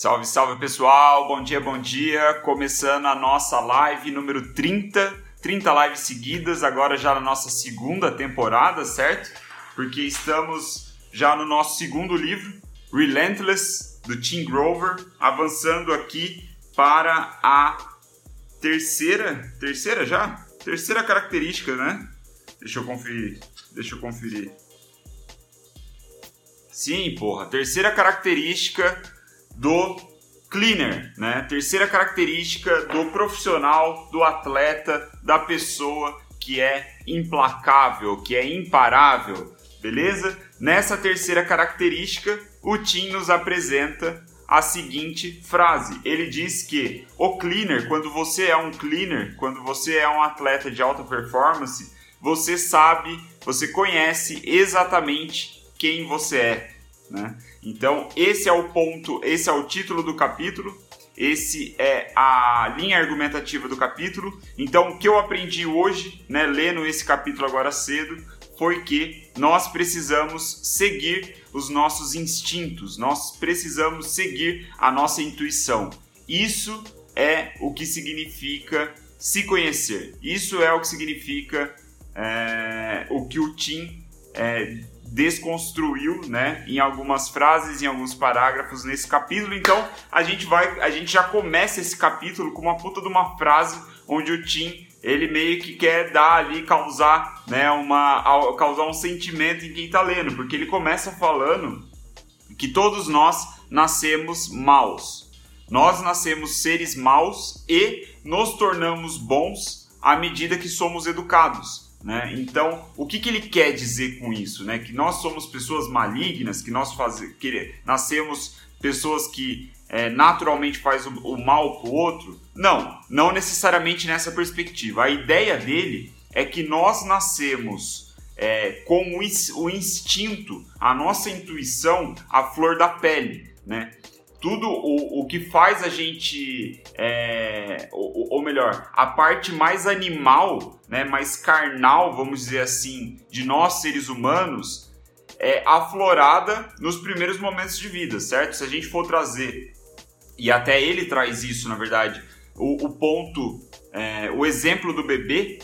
Salve, salve pessoal, bom dia, bom dia. Começando a nossa live número 30, 30 lives seguidas, agora já na nossa segunda temporada, certo? Porque estamos já no nosso segundo livro, Relentless, do Tim Grover, avançando aqui para a terceira, terceira já? Terceira característica, né? Deixa eu conferir, deixa eu conferir. Sim, porra, terceira característica do cleaner, né? Terceira característica do profissional, do atleta, da pessoa que é implacável, que é imparável, beleza? Nessa terceira característica, o Tim nos apresenta a seguinte frase. Ele diz que o cleaner, quando você é um cleaner, quando você é um atleta de alta performance, você sabe, você conhece exatamente quem você é, né? Então, esse é o ponto, esse é o título do capítulo, esse é a linha argumentativa do capítulo. Então, o que eu aprendi hoje, né, lendo esse capítulo agora cedo, foi que nós precisamos seguir os nossos instintos, nós precisamos seguir a nossa intuição. Isso é o que significa se conhecer. Isso é o que significa é, o que o Tim é, desconstruiu, né, em algumas frases, em alguns parágrafos nesse capítulo. Então, a gente vai, a gente já começa esse capítulo com uma puta de uma frase onde o Tim ele meio que quer dar ali causar, né, uma causar um sentimento em quem está lendo, porque ele começa falando que todos nós nascemos maus. Nós nascemos seres maus e nos tornamos bons à medida que somos educados. Né? Então, o que, que ele quer dizer com isso? Né? Que nós somos pessoas malignas, que nós faz... que nascemos pessoas que é, naturalmente faz o, o mal para o outro? Não, não necessariamente nessa perspectiva. A ideia dele é que nós nascemos é, com o, instinto, a nossa intuição, a flor da pele. Né? Tudo o, o que faz a gente, é, ou, ou, melhor, a parte mais animal, né, mais carnal, vamos dizer assim, de nós seres humanos, é aflorada nos primeiros momentos de vida, certo? Se a gente for trazer, e até ele traz isso, na verdade, o, o ponto, é, o exemplo do bebê,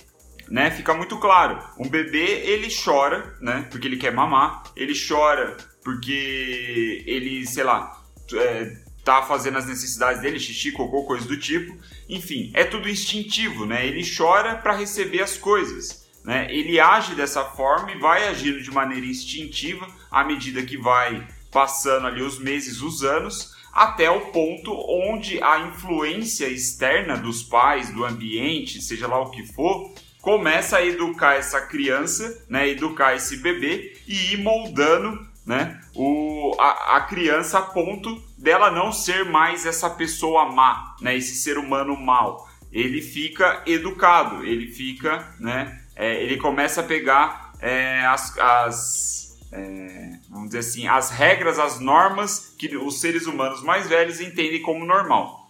né, fica muito claro. Um bebê, ele chora, né, porque ele quer mamar, ele chora porque ele, sei lá, é, tá fazendo as necessidades dele, xixi, cocô, coisa do tipo. Enfim, é tudo instintivo, né? Ele chora para receber as coisas. Né? Ele age dessa forma e vai agindo de maneira instintiva à medida que vai passando ali os meses, os anos, até o ponto onde a influência externa dos pais, do ambiente, seja lá o que for, começa a educar essa criança, né, educar esse bebê e ir moldando né? O, a, a criança a ponto dela não ser mais essa pessoa má, né? Esse ser humano mal. Ele fica educado, ele fica, né? É, ele começa a pegar é, as, as é, vamos dizer assim, as regras, as normas que os seres humanos mais velhos entendem como normal.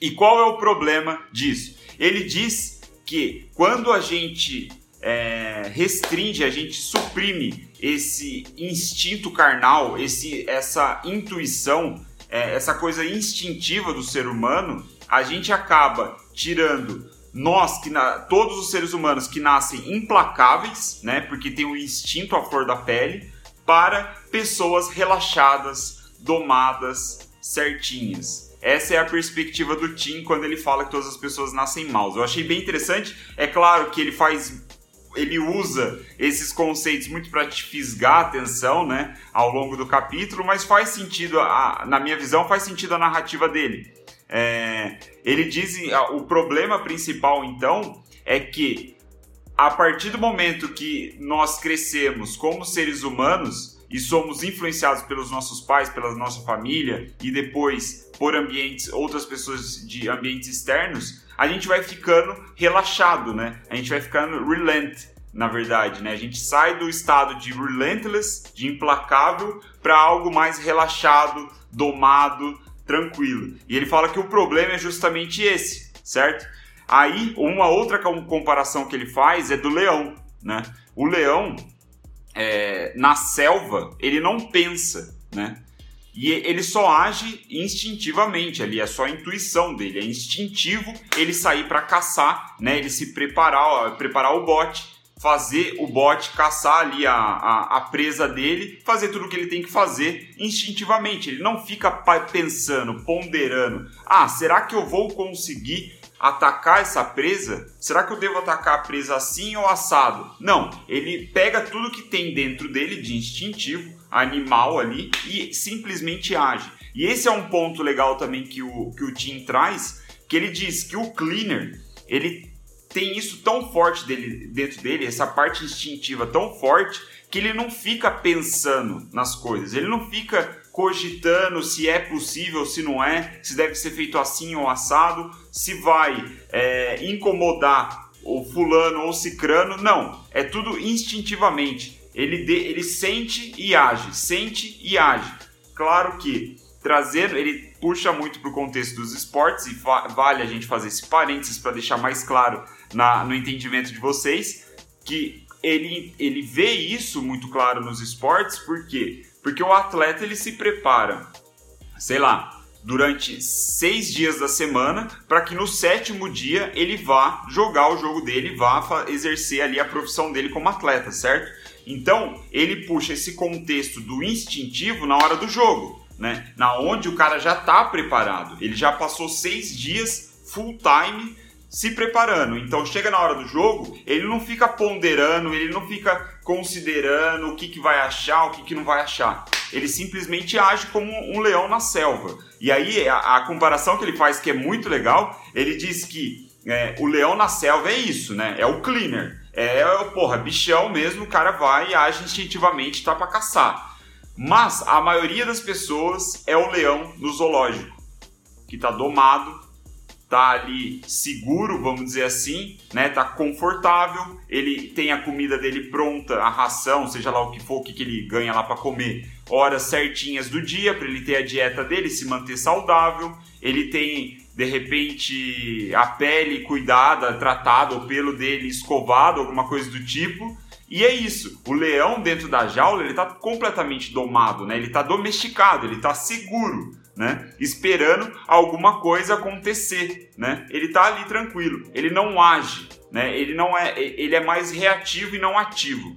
E qual é o problema disso? Ele diz que quando a gente é, restringe, a gente suprime esse instinto carnal, esse, essa intuição, é, essa coisa instintiva do ser humano, a gente acaba tirando nós que na, todos os seres humanos que nascem implacáveis, né, porque tem o instinto à flor da pele, para pessoas relaxadas, domadas, certinhas. Essa é a perspectiva do Tim quando ele fala que todas as pessoas nascem maus. Eu achei bem interessante. É claro que ele faz ele usa esses conceitos muito para te fisgar a atenção, né, ao longo do capítulo, mas faz sentido, a, na minha visão, faz sentido a narrativa dele. É, ele diz, o problema principal, então, é que a partir do momento que nós crescemos como seres humanos e somos influenciados pelos nossos pais, pela nossa família e depois por ambientes, outras pessoas de ambientes externos, a gente vai ficando relaxado, né? A gente vai ficando relent, na verdade, né? A gente sai do estado de relentless, de implacável, para algo mais relaxado, domado, tranquilo. E ele fala que o problema é justamente esse, certo? Aí, uma outra comparação que ele faz é do leão, né? O leão, é, na selva, ele não pensa, né? E ele só age instintivamente ali, é só a intuição dele, é instintivo ele sair para caçar, né? Ele se preparar, preparar o bote, fazer o bote caçar ali a, a, a, presa dele, fazer tudo o que ele tem que fazer instintivamente. Ele não fica pensando, ponderando: ah, será que eu vou conseguir atacar essa presa? Será que eu devo atacar a presa assim ou assado? Não, ele pega tudo que tem dentro dele de instintivo, animal ali e simplesmente age. E esse é um ponto legal também que o, que o Tim traz, que ele diz que o cleaner, ele tem isso tão forte dele, dentro dele, essa parte instintiva tão forte, que ele não fica pensando nas coisas, ele não fica cogitando se é possível, se não é, se deve ser feito assim ou assado, se vai é, incomodar o fulano ou cicrano, não, é tudo instintivamente. Ele, de, ele sente e age, sente e age. Claro que trazer, ele puxa muito para o contexto dos esportes e vale a gente fazer esse parênteses para deixar mais claro na, no entendimento de vocês que ele, ele vê isso muito claro nos esportes, por quê? Porque o atleta ele se prepara, sei lá, durante seis dias da semana, para que no sétimo dia ele vá jogar o jogo dele, vá exercer ali a profissão dele como atleta, certo? Então ele puxa esse contexto do instintivo na hora do jogo, né? Na onde o cara já está preparado, ele já passou seis dias full time se preparando. Então chega na hora do jogo, ele não fica ponderando, ele não fica considerando o que, que vai achar, o que, que não vai achar. Ele simplesmente age como um leão na selva. E aí a, a comparação que ele faz, que é muito legal, ele diz que é, o leão na selva é isso, né? É o cleaner. É, porra, bichão mesmo, o cara vai e age instintivamente, tá para caçar. Mas a maioria das pessoas é o leão no zoológico, que tá domado, tá ali seguro, vamos dizer assim, né? Tá confortável, ele tem a comida dele pronta, a ração, seja lá o que for, o que, que ele ganha lá para comer, horas certinhas do dia para ele ter a dieta dele, se manter saudável. Ele tem de repente a pele cuidada, tratada, o pelo dele escovado, alguma coisa do tipo. E é isso. O leão dentro da jaula, ele tá completamente domado, né? Ele tá domesticado, ele tá seguro né? Esperando alguma coisa acontecer, né? Ele tá ali tranquilo, ele não age, né? Ele não é, ele é mais reativo e não ativo.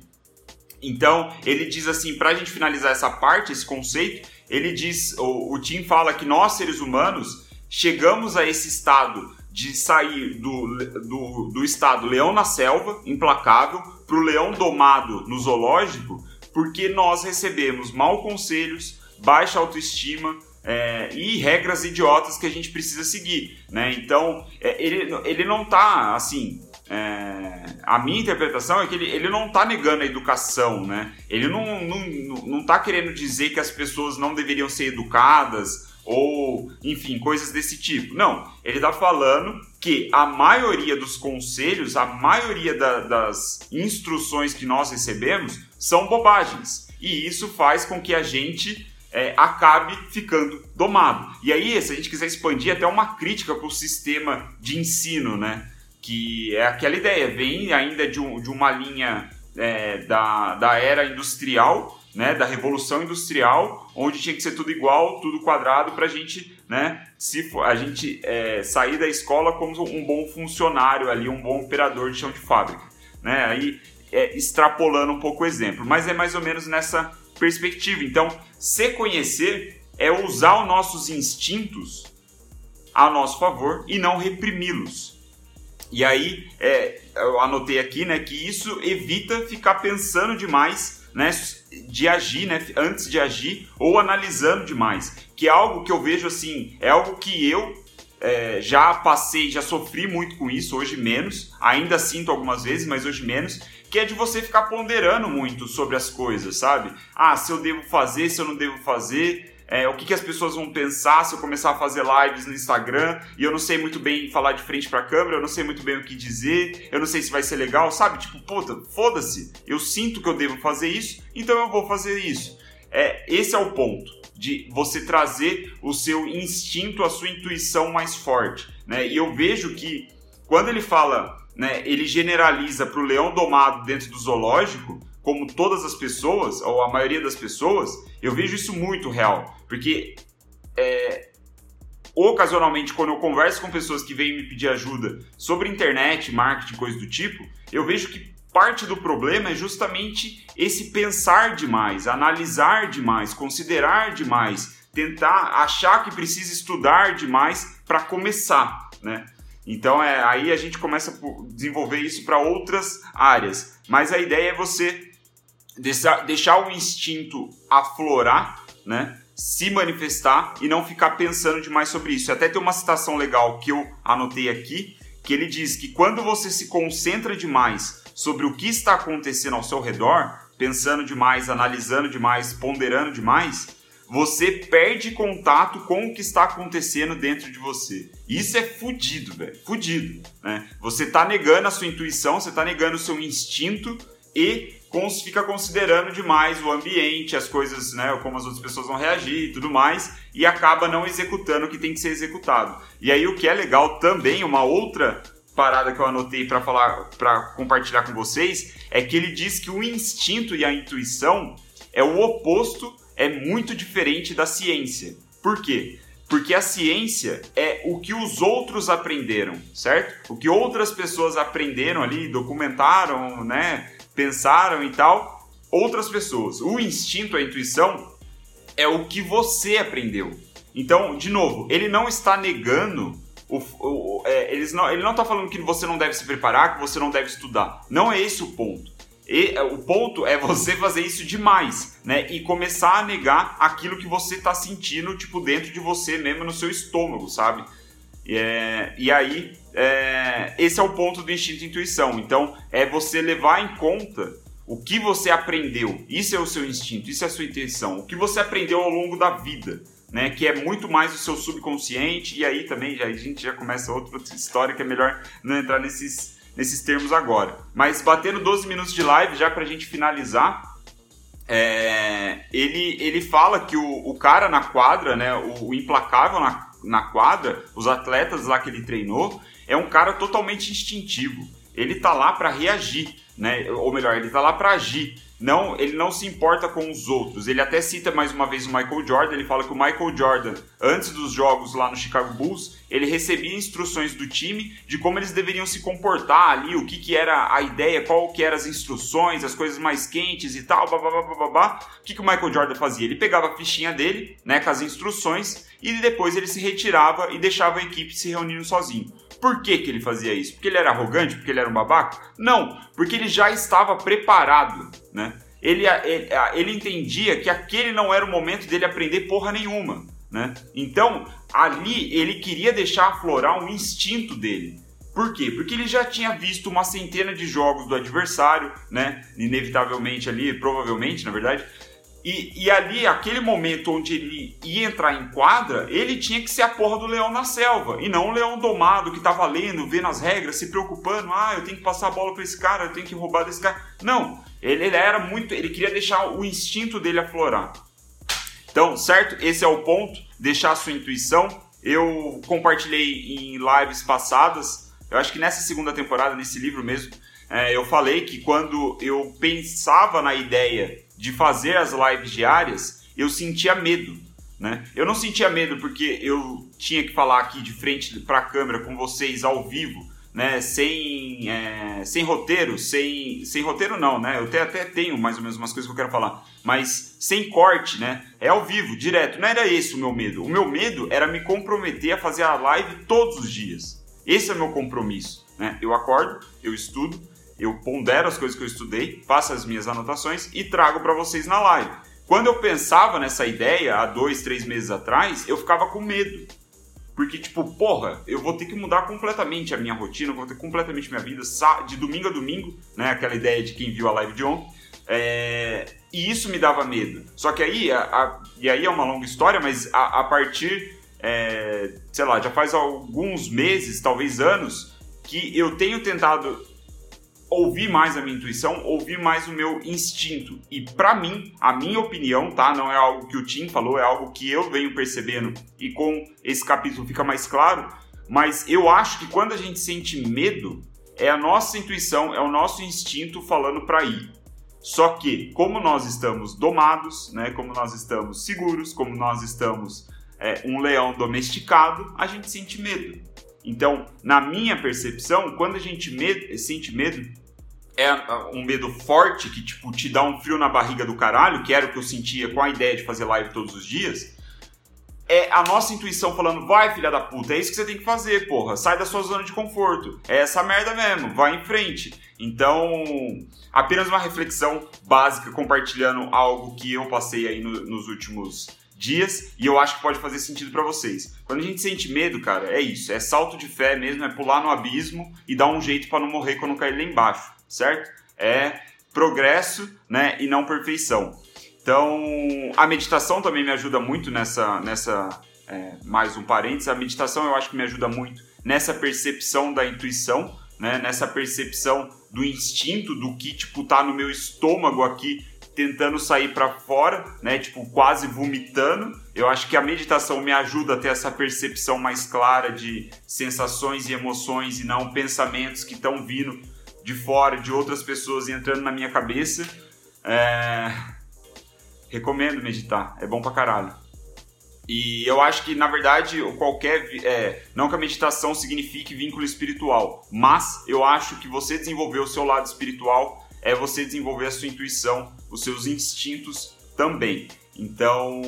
Então ele diz assim, para a gente finalizar essa parte, esse conceito, ele diz, o, o Tim fala que nós seres humanos chegamos a esse estado de sair do, do, do estado leão na selva, implacável, para o leão domado no zoológico, porque nós recebemos mal conselhos, baixa autoestima, é, e regras idiotas que a gente precisa seguir, né? Então, é, ele, ele não tá, assim, é, a minha interpretação é que ele, ele não está negando a educação, né? Ele não, não, não tá querendo dizer que as pessoas não deveriam ser educadas ou, enfim, coisas desse tipo. Não, ele está falando que a maioria dos conselhos, a maioria da, das instruções que nós recebemos são bobagens. E isso faz com que a gente é, acabe ficando domado. E aí, se a gente quiser expandir até uma crítica para o sistema de ensino, né? Que é aquela ideia, vem ainda de, um, de uma linha é, da, da era industrial, né, da revolução industrial, onde tinha que ser tudo igual, tudo quadrado, para a gente, né, se a gente é, sair da escola como um bom funcionário ali, um bom operador de chão de fábrica, né? Aí é, extrapolando um pouco o exemplo, mas é mais ou menos nessa perspectiva. Então, se conhecer é usar os nossos instintos a nosso favor e não reprimi-los. E aí, é, eu anotei aqui né, que isso evita ficar pensando demais né, de agir, né, antes de agir, ou analisando demais. Que é algo que eu vejo assim, é algo que eu é, já passei, já sofri muito com isso, hoje menos. Ainda sinto algumas vezes, mas hoje menos que é de você ficar ponderando muito sobre as coisas, sabe? Ah, se eu devo fazer, se eu não devo fazer, é, o que, que as pessoas vão pensar se eu começar a fazer lives no Instagram e eu não sei muito bem falar de frente pra câmera, eu não sei muito bem o que dizer, eu não sei se vai ser legal, sabe? Tipo, puta, foda-se, eu sinto que eu devo fazer isso, então eu vou fazer isso. É, esse é o ponto de você trazer o seu instinto, a sua intuição mais forte, né? E eu vejo que quando ele fala né, ele generaliza para o leão domado dentro do zoológico, como todas as pessoas, ou a maioria das pessoas, eu vejo isso muito real. Porque é, ocasionalmente, quando eu converso com pessoas que vêm me pedir ajuda sobre internet, marketing, coisas do tipo, eu vejo que parte do problema é justamente esse pensar demais, analisar demais, considerar demais, tentar achar que precisa estudar demais para começar, né? Então é, aí a gente começa a desenvolver isso para outras áreas. Mas a ideia é você deixar, deixar o instinto aflorar, né? se manifestar e não ficar pensando demais sobre isso. Até tem uma citação legal que eu anotei aqui, que ele diz que quando você se concentra demais sobre o que está acontecendo ao seu redor, pensando demais, analisando demais, ponderando demais, você perde contato com o que está acontecendo dentro de você. Isso é fudido, velho. Fudido, né? Você está negando a sua intuição, você está negando o seu instinto e fica considerando demais o ambiente, as coisas, né, como as outras pessoas vão reagir e tudo mais, e acaba não executando o que tem que ser executado. E aí o que é legal também, uma outra parada que eu anotei para falar, para compartilhar com vocês, é que ele diz que o instinto e a intuição é o oposto, é muito diferente da ciência. Por quê? Porque a ciência é o que os outros aprenderam, certo? O que outras pessoas aprenderam ali, documentaram, né? pensaram e tal, outras pessoas. O instinto, a intuição, é o que você aprendeu. Então, de novo, ele não está negando. O, o, é, eles não, ele não está falando que você não deve se preparar, que você não deve estudar. Não é esse o ponto. E, é, o ponto é você fazer isso demais, né? E começar a negar aquilo que você está sentindo, tipo, dentro de você mesmo, no seu estômago, sabe? É, e aí, é, esse é o ponto do instinto intuição. Então, é você levar em conta o que você aprendeu. Isso é o seu instinto, isso é a sua intuição. O que você aprendeu ao longo da vida, né? Que é muito mais o seu subconsciente. E aí também já, a gente já começa outra história que é melhor não entrar nesses, nesses termos agora. Mas batendo 12 minutos de live, já pra gente finalizar, é, ele, ele fala que o, o cara na quadra, né, o, o implacável na na quadra, os atletas lá que ele treinou, é um cara totalmente instintivo. Ele tá lá para reagir, né? Ou melhor, ele tá lá para agir. Não, ele não se importa com os outros. Ele até cita mais uma vez o Michael Jordan. Ele fala que o Michael Jordan, antes dos jogos lá no Chicago Bulls, ele recebia instruções do time de como eles deveriam se comportar ali, o que, que era a ideia, qual que eram as instruções, as coisas mais quentes e tal, babá. O que, que o Michael Jordan fazia? Ele pegava a fichinha dele, né, com as instruções, e depois ele se retirava e deixava a equipe se reunindo sozinho. Por que, que ele fazia isso? Porque ele era arrogante? Porque ele era um babaca? Não, porque ele já estava preparado, né? Ele, ele, ele entendia que aquele não era o momento dele aprender porra nenhuma, né? Então, ali ele queria deixar aflorar um instinto dele. Por quê? Porque ele já tinha visto uma centena de jogos do adversário, né? Inevitavelmente ali, provavelmente, na verdade, e, e, ali, aquele momento onde ele ia entrar em quadra, ele tinha que ser a porra do leão na selva. E não o leão domado que tá lendo, vendo as regras, se preocupando. Ah, eu tenho que passar a bola pra esse cara, eu tenho que roubar desse cara. Não, ele, ele era muito. Ele queria deixar o instinto dele aflorar. Então, certo? Esse é o ponto. Deixar a sua intuição. Eu compartilhei em lives passadas. Eu acho que nessa segunda temporada, nesse livro mesmo, é, eu falei que quando eu pensava na ideia de fazer as lives diárias, eu sentia medo. Né? Eu não sentia medo porque eu tinha que falar aqui de frente para a câmera com vocês ao vivo, né? sem, é, sem roteiro, sem, sem roteiro não, né? eu até, até tenho mais ou menos umas coisas que eu quero falar, mas sem corte, né? é ao vivo, direto. Não era esse o meu medo. O meu medo era me comprometer a fazer a live todos os dias. Esse é o meu compromisso. Né? Eu acordo, eu estudo, eu pondero as coisas que eu estudei, faço as minhas anotações e trago para vocês na live. Quando eu pensava nessa ideia há dois, três meses atrás, eu ficava com medo. Porque, tipo, porra, eu vou ter que mudar completamente a minha rotina, vou ter completamente minha vida, de domingo a domingo, né? Aquela ideia de quem viu a live de ontem. É... E isso me dava medo. Só que aí, a, a... e aí é uma longa história, mas a, a partir, é... sei lá, já faz alguns meses, talvez anos, que eu tenho tentado ouvir mais a minha intuição, ouvir mais o meu instinto. E para mim, a minha opinião, tá? Não é algo que o Tim falou, é algo que eu venho percebendo e com esse capítulo fica mais claro. Mas eu acho que quando a gente sente medo, é a nossa intuição, é o nosso instinto falando para ir. Só que, como nós estamos domados, né, como nós estamos seguros, como nós estamos é, um leão domesticado, a gente sente medo. Então, na minha percepção, quando a gente med sente medo, é um medo forte que tipo te dá um frio na barriga do caralho, que era o que eu sentia com a ideia de fazer live todos os dias. É a nossa intuição falando, vai filha da puta, é isso que você tem que fazer, porra. Sai da sua zona de conforto. É essa merda mesmo, vai em frente. Então, apenas uma reflexão básica compartilhando algo que eu passei aí no, nos últimos dias e eu acho que pode fazer sentido para vocês. Quando a gente sente medo, cara, é isso, é salto de fé mesmo, é pular no abismo e dar um jeito para não morrer quando cair lá embaixo, certo? É progresso, né, e não perfeição. Então, a meditação também me ajuda muito nessa, nessa é, mais um parênteses, a meditação eu acho que me ajuda muito nessa percepção da intuição, né, nessa percepção do instinto, do que, tipo, tá no meu estômago aqui, tentando sair para fora, né? Tipo, quase vomitando. Eu acho que a meditação me ajuda a ter essa percepção mais clara de sensações e emoções e não pensamentos que estão vindo de fora, de outras pessoas entrando na minha cabeça. É... Recomendo meditar, é bom pra caralho. E eu acho que, na verdade, qualquer. É, não que a meditação signifique vínculo espiritual, mas eu acho que você desenvolver o seu lado espiritual é você desenvolver a sua intuição, os seus instintos também. Então,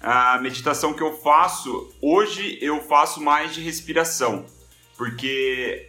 a meditação que eu faço, hoje eu faço mais de respiração, porque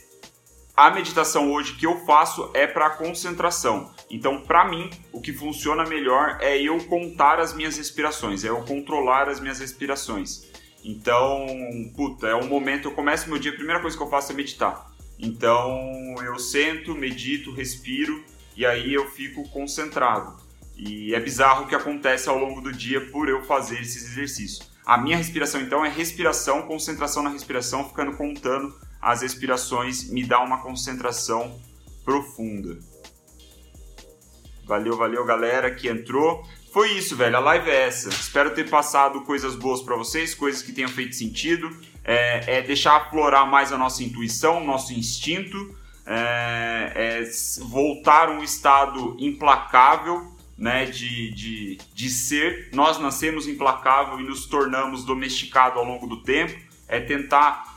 a meditação hoje que eu faço é para concentração. Então, para mim, o que funciona melhor é eu contar as minhas respirações, é eu controlar as minhas respirações. Então, puta, é um momento, eu começo meu dia, a primeira coisa que eu faço é meditar. Então eu sento, medito, respiro e aí eu fico concentrado. E é bizarro o que acontece ao longo do dia por eu fazer esses exercícios. A minha respiração então é respiração, concentração na respiração, ficando contando as respirações me dá uma concentração profunda. Valeu, valeu galera que entrou. Foi isso, velho. A live é essa. Espero ter passado coisas boas para vocês, coisas que tenham feito sentido. É, é, deixar aflorar mais a nossa intuição, nosso instinto. É, é voltar um estado implacável né, de, de, de ser. Nós nascemos implacável e nos tornamos domesticados ao longo do tempo. É tentar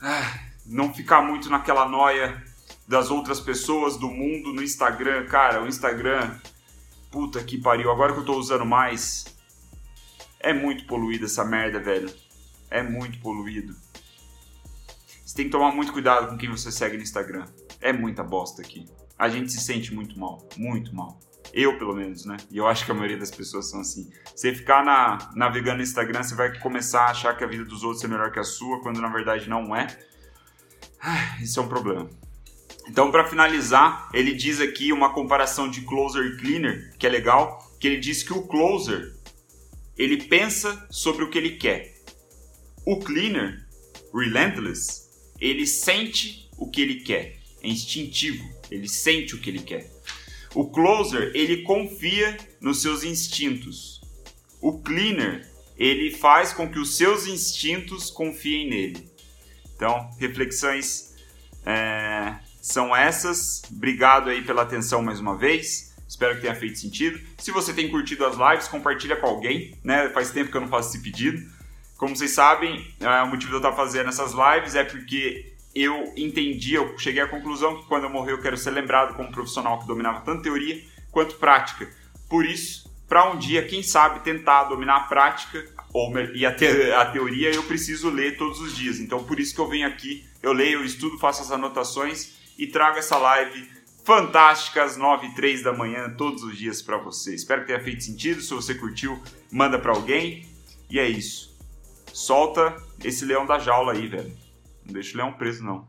ah, não ficar muito naquela noia das outras pessoas, do mundo, no Instagram. Cara, o Instagram Puta que pariu, agora que eu tô usando mais. É muito poluído essa merda, velho. É muito poluído. Você tem que tomar muito cuidado com quem você segue no Instagram. É muita bosta aqui. A gente se sente muito mal, muito mal. Eu, pelo menos, né? E eu acho que a maioria das pessoas são assim. Você ficar na, navegando no Instagram, você vai começar a achar que a vida dos outros é melhor que a sua, quando na verdade não é. Isso é um problema. Então, para finalizar, ele diz aqui uma comparação de closer e cleaner, que é legal, que ele diz que o closer ele pensa sobre o que ele quer. O cleaner, relentless, ele sente o que ele quer, é instintivo, ele sente o que ele quer. O closer, ele confia nos seus instintos. O cleaner, ele faz com que os seus instintos confiem nele. Então, reflexões é, são essas. Obrigado aí pela atenção mais uma vez. Espero que tenha feito sentido. Se você tem curtido as lives, compartilha com alguém, né? Faz tempo que eu não faço esse pedido. Como vocês sabem, é, o motivo de eu estar fazendo essas lives é porque eu entendi, eu cheguei à conclusão que quando eu morrer eu quero ser lembrado como um profissional que dominava tanto teoria quanto prática. Por isso, para um dia, quem sabe, tentar dominar a prática ou, e a, te, a teoria, eu preciso ler todos os dias. Então, por isso que eu venho aqui, eu leio, eu estudo, faço as anotações e trago essa live fantástica às 9 e 3 da manhã todos os dias para você. Espero que tenha feito sentido. Se você curtiu, manda para alguém. E é isso. Solta esse leão da jaula aí, velho. Não deixa o leão preso, não.